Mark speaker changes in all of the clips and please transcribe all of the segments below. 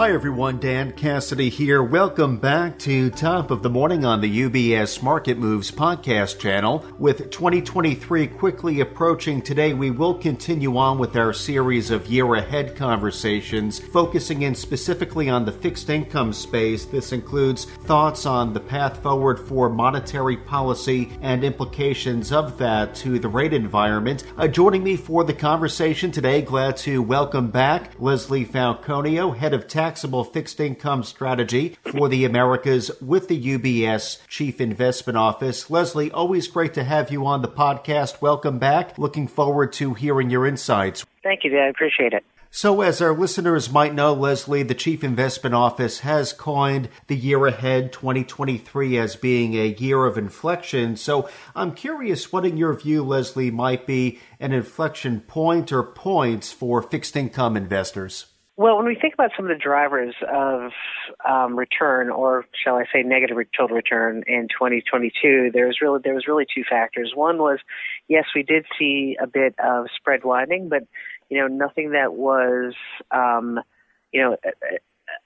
Speaker 1: Hi everyone, Dan Cassidy here. Welcome back to Top of the Morning on the UBS Market Moves podcast channel. With 2023 quickly approaching today, we will continue on with our series of year ahead conversations, focusing in specifically on the fixed income space. This includes thoughts on the path forward for monetary policy and implications of that to the rate environment. Uh, joining me for the conversation today, glad to welcome back Leslie Falconio, head of tax taxable fixed income strategy for the Americas with the UBS Chief Investment Office. Leslie, always great to have you on the podcast. Welcome back. Looking forward to hearing your insights.
Speaker 2: Thank you, Dan. I appreciate it.
Speaker 1: So, as our listeners might know, Leslie, the Chief Investment Office has coined the year ahead 2023 as being a year of inflection. So, I'm curious what, in your view, Leslie, might be an inflection point or points for fixed income investors.
Speaker 2: Well, when we think about some of the drivers of um, return, or shall I say, negative total return in 2022, there's really there was really two factors. One was, yes, we did see a bit of spread widening, but you know, nothing that was, um, you know, uh,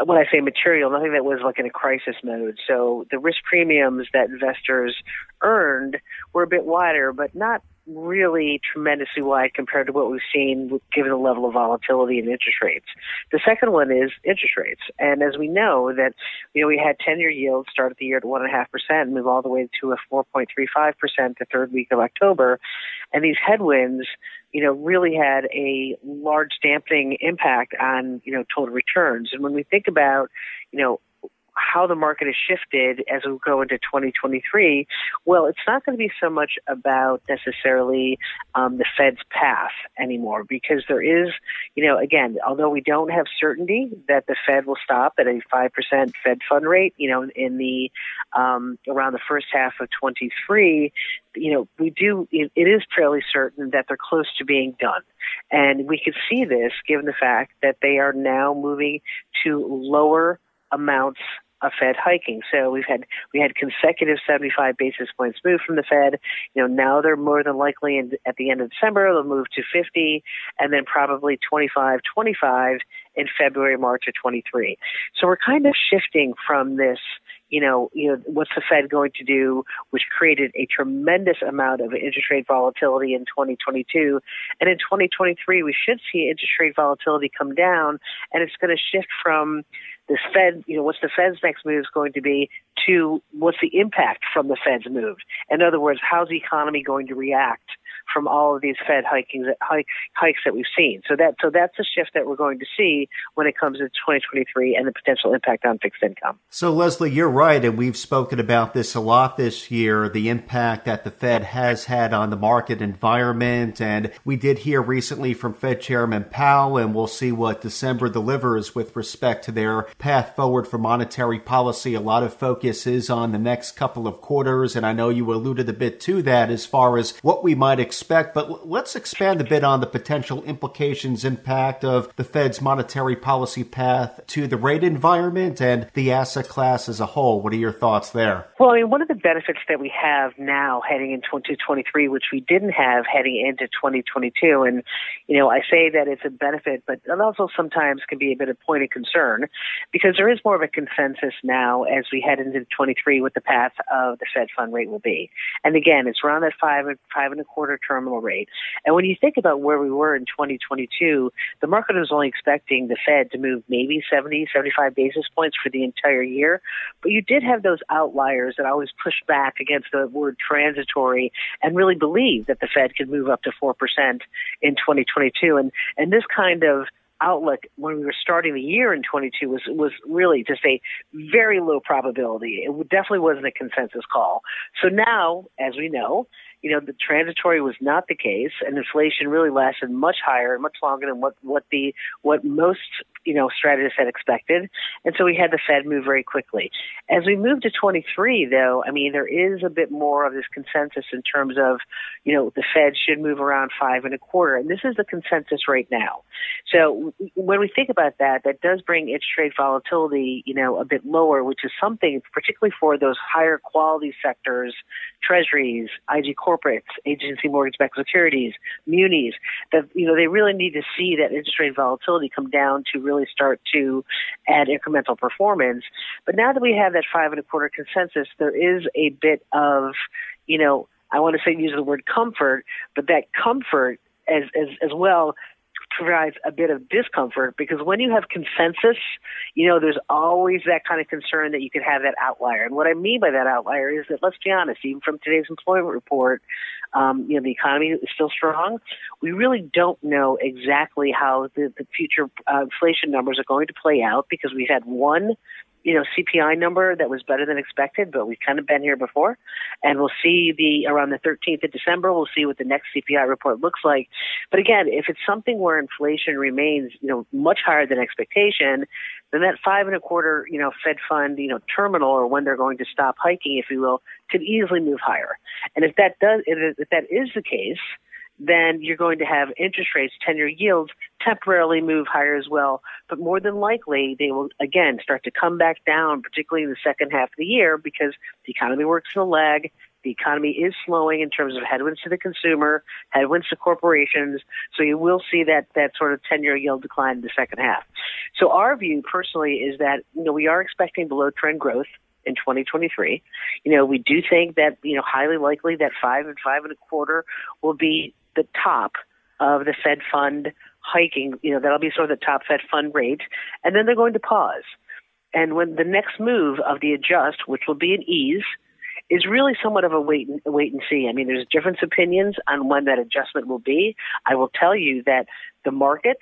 Speaker 2: uh, when I say material, nothing that was like in a crisis mode. So the risk premiums that investors earned were a bit wider, but not really tremendously wide compared to what we've seen given the level of volatility in interest rates. The second one is interest rates. And as we know that, you know, we had 10 year yields start at the year at 1.5%, and move all the way to a 4.35% the third week of October. And these headwinds, you know, really had a large dampening impact on, you know, total returns. And when we think about, you know, how the market has shifted as we go into 2023, well, it's not going to be so much about necessarily um, the Fed's path anymore because there is, you know, again, although we don't have certainty that the Fed will stop at a 5% Fed fund rate, you know, in the um, around the first half of 23, you know, we do, it, it is fairly certain that they're close to being done. And we can see this given the fact that they are now moving to lower amounts of Fed hiking. So we've had we had consecutive 75 basis points move from the Fed. You know now they're more than likely in, at the end of December they'll move to 50, and then probably 25, 25 in February, March of 23. So we're kind of shifting from this you know, you know, what's the Fed going to do, which created a tremendous amount of interest rate volatility in 2022. And in 2023, we should see interest rate volatility come down, and it's going to shift from this Fed, you know, what's the Fed's next move is going to be to what's the impact from the Fed's move. In other words, how's the economy going to react from all of these Fed hikes that we've seen. So that so that's a shift that we're going to see when it comes to 2023 and the potential impact on fixed income.
Speaker 1: So Leslie, you're right, and we've spoken about this a lot this year. The impact that the Fed has had on the market environment, and we did hear recently from Fed Chairman Powell, and we'll see what December delivers with respect to their path forward for monetary policy. A lot of focus is on the next couple of quarters, and I know you alluded a bit to that as far as what we might expect expect, but let's expand a bit on the potential implications, impact of the Fed's monetary policy path to the rate environment and the asset class as a whole. What are your thoughts there?
Speaker 2: Well, I mean, one of the benefits that we have now heading into 2023, which we didn't have heading into 2022, and, you know, I say that it's a benefit, but it also sometimes can be a bit of point of concern because there is more of a consensus now as we head into 23 what the path of the Fed fund rate will be. And again, it's around that five, five and a quarter terminal rate. And when you think about where we were in 2022, the market was only expecting the Fed to move maybe 70, 75 basis points for the entire year. But you did have those outliers that always pushed back against the word transitory and really believed that the Fed could move up to 4% in 2022. And, and this kind of outlook when we were starting the year in 22 was was really just a very low probability. It definitely wasn't a consensus call. So now, as we know, you know, the transitory was not the case, and inflation really lasted much higher and much longer than what what the what most you know strategists had expected, and so we had the Fed move very quickly. As we move to 23, though, I mean, there is a bit more of this consensus in terms of, you know, the Fed should move around five and a quarter, and this is the consensus right now. So when we think about that, that does bring interest rate volatility, you know, a bit lower, which is something particularly for those higher quality sectors, treasuries, IG corporates, agency mortgage-backed securities, munis. That you know they really need to see that interest rate volatility come down to really start to add incremental performance. But now that we have that five and a quarter consensus, there is a bit of you know I want to say use the word comfort, but that comfort as as as well provides a bit of discomfort because when you have consensus, you know, there's always that kind of concern that you could have that outlier. And what I mean by that outlier is that, let's be honest, even from today's employment report, um, you know, the economy is still strong. We really don't know exactly how the, the future uh, inflation numbers are going to play out because we've had one you know CPI number that was better than expected, but we've kind of been here before, and we'll see the around the 13th of December. We'll see what the next CPI report looks like. But again, if it's something where inflation remains you know much higher than expectation, then that five and a quarter you know Fed fund you know terminal or when they're going to stop hiking, if you will, could easily move higher. And if that does if that is the case then you're going to have interest rates, 10 year yields temporarily move higher as well. But more than likely, they will again start to come back down, particularly in the second half of the year, because the economy works in a lag. The economy is slowing in terms of headwinds to the consumer, headwinds to corporations. So you will see that, that sort of 10 year yield decline in the second half. So our view personally is that, you know, we are expecting below trend growth in 2023. You know, we do think that, you know, highly likely that five and five and a quarter will be the top of the Fed fund hiking. You know, that'll be sort of the top Fed fund rate, and then they're going to pause. And when the next move of the adjust, which will be an ease, is really somewhat of a wait and wait and see. I mean, there's different opinions on when that adjustment will be. I will tell you that the market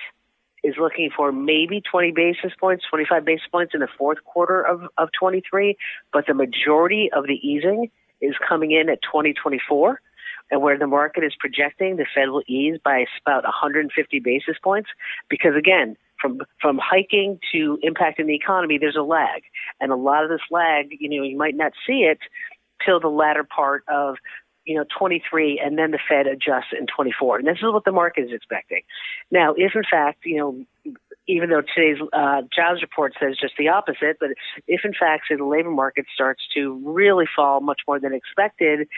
Speaker 2: is looking for maybe 20 basis points, 25 basis points in the fourth quarter of, of 23, but the majority of the easing is coming in at 2024 and where the market is projecting the Fed will ease by about 150 basis points because again, from from hiking to impacting the economy, there's a lag, and a lot of this lag, you know, you might not see it till the latter part of you know 23, and then the Fed adjusts in 24, and this is what the market is expecting. Now, if in fact, you know, even though today's uh, jobs report says just the opposite, but if in fact say the labor market starts to really fall much more than expected,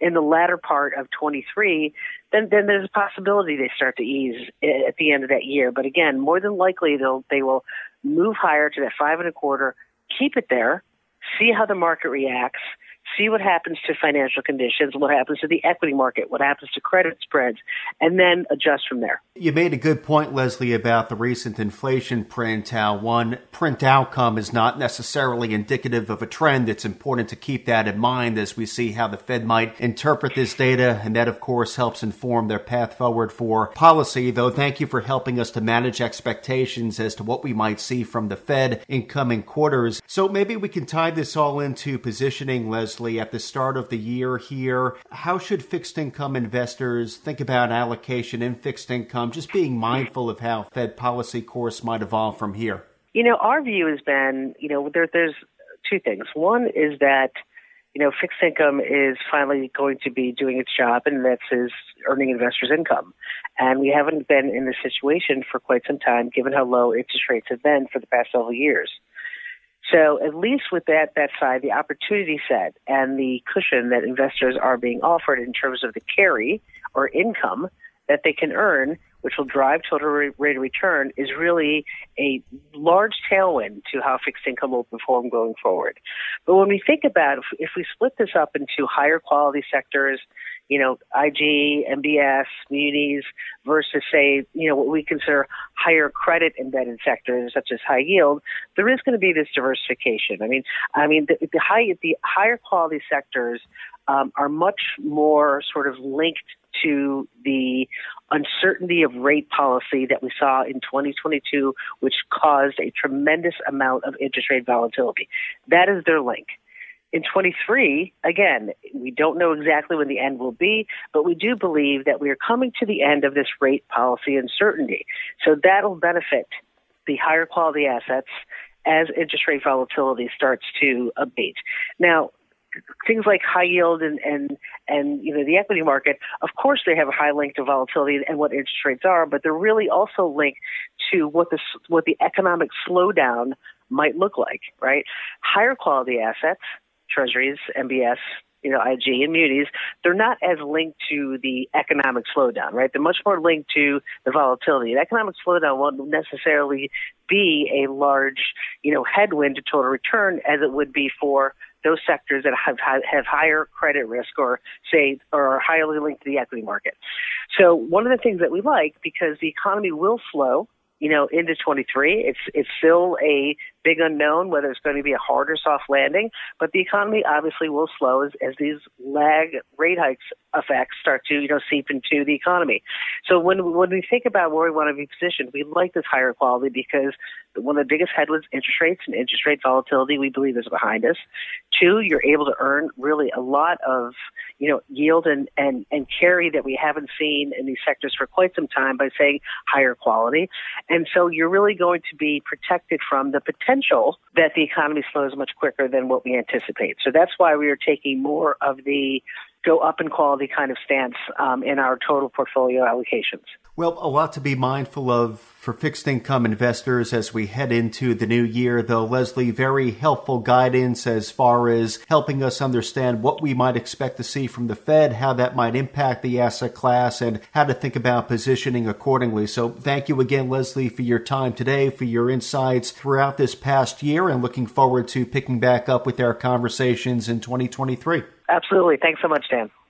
Speaker 2: in the latter part of 23, then then there's a possibility they start to ease eh, at the end of that year. But again, more than likely they'll they will move higher to that five and a quarter, keep it there, see how the market reacts, see what happens to financial conditions, what happens to the equity market, what happens to credit spreads, and then adjust from there.
Speaker 1: You made a good point, Leslie, about the recent inflation print. How one print outcome is not necessarily indicative of a trend. It's important to keep that in mind as we see how the Fed might interpret this data, and that, of course, helps inform their path forward for policy. Though, thank you for helping us to manage expectations as to what we might see from the Fed in coming quarters. So maybe we can tie this all into positioning, Leslie at the start of the year here. How should fixed income investors think about allocation in fixed income, just being mindful of how Fed policy course might evolve from here?
Speaker 2: You know, our view has been, you know, there, there's two things. One is that, you know, fixed income is finally going to be doing its job, and that's is earning investors' income. And we haven't been in this situation for quite some time, given how low interest rates have been for the past several years. So at least with that that side, the opportunity set and the cushion that investors are being offered in terms of the carry or income that they can earn, which will drive total rate of return, is really a large tailwind to how fixed income will perform going forward. But when we think about if, we split this up into higher quality sectors you know, IG, MBS, munis versus say, you know, what we consider higher credit embedded sectors such as high yield, there is going to be this diversification. I mean, I mean, the, the high, the higher quality sectors um, are much more sort of linked to the uncertainty of rate policy that we saw in 2022, which caused a tremendous amount of interest rate volatility. That is their link. In 23, again, we don't know exactly when the end will be, but we do believe that we are coming to the end of this rate policy uncertainty. So that'll benefit the higher quality assets as interest rate volatility starts to abate. Now, things like high yield and, and, and, you know, the equity market, of course they have a high link to volatility and what interest rates are, but they're really also linked to what the, what the economic slowdown might look like, right? Higher quality assets treasuries, MBS, you know, IG and munis, they're not as linked to the economic slowdown, right? They're much more linked to the volatility. The economic slowdown won't necessarily be a large, you know, headwind to total return as it would be for those sectors that have have higher credit risk or say or are highly linked to the equity market. So one of the things that we like because the economy will slow you know, into 23. It's it's still a big unknown whether it's going to be a hard or soft landing, but the economy obviously will slow as, as these lag rate hikes effects start to you know seep into the economy. So when when we think about where we want to be positioned, we like this higher quality because one of the biggest headwinds, interest rates and interest rate volatility, we believe is behind us. Two, you're able to earn really a lot of you know yield and and and carry that we haven't seen in these sectors for quite some time by saying higher quality. And so you're really going to be protected from the potential that the economy slows much quicker than what we anticipate. So that's why we are taking more of the go up in quality kind of stance um, in our total portfolio allocations.
Speaker 1: Well, a lot to be mindful of for fixed income investors as we head into the new year, though, Leslie, very helpful guidance as far as helping us understand what we might expect to see from the Fed, how that might impact the asset class, and how to think about positioning accordingly. So thank you again, Leslie, for your time today, for your insights throughout this past year, and looking forward to picking back up with our conversations in 2023.
Speaker 2: Absolutely. Thanks so much, Dan.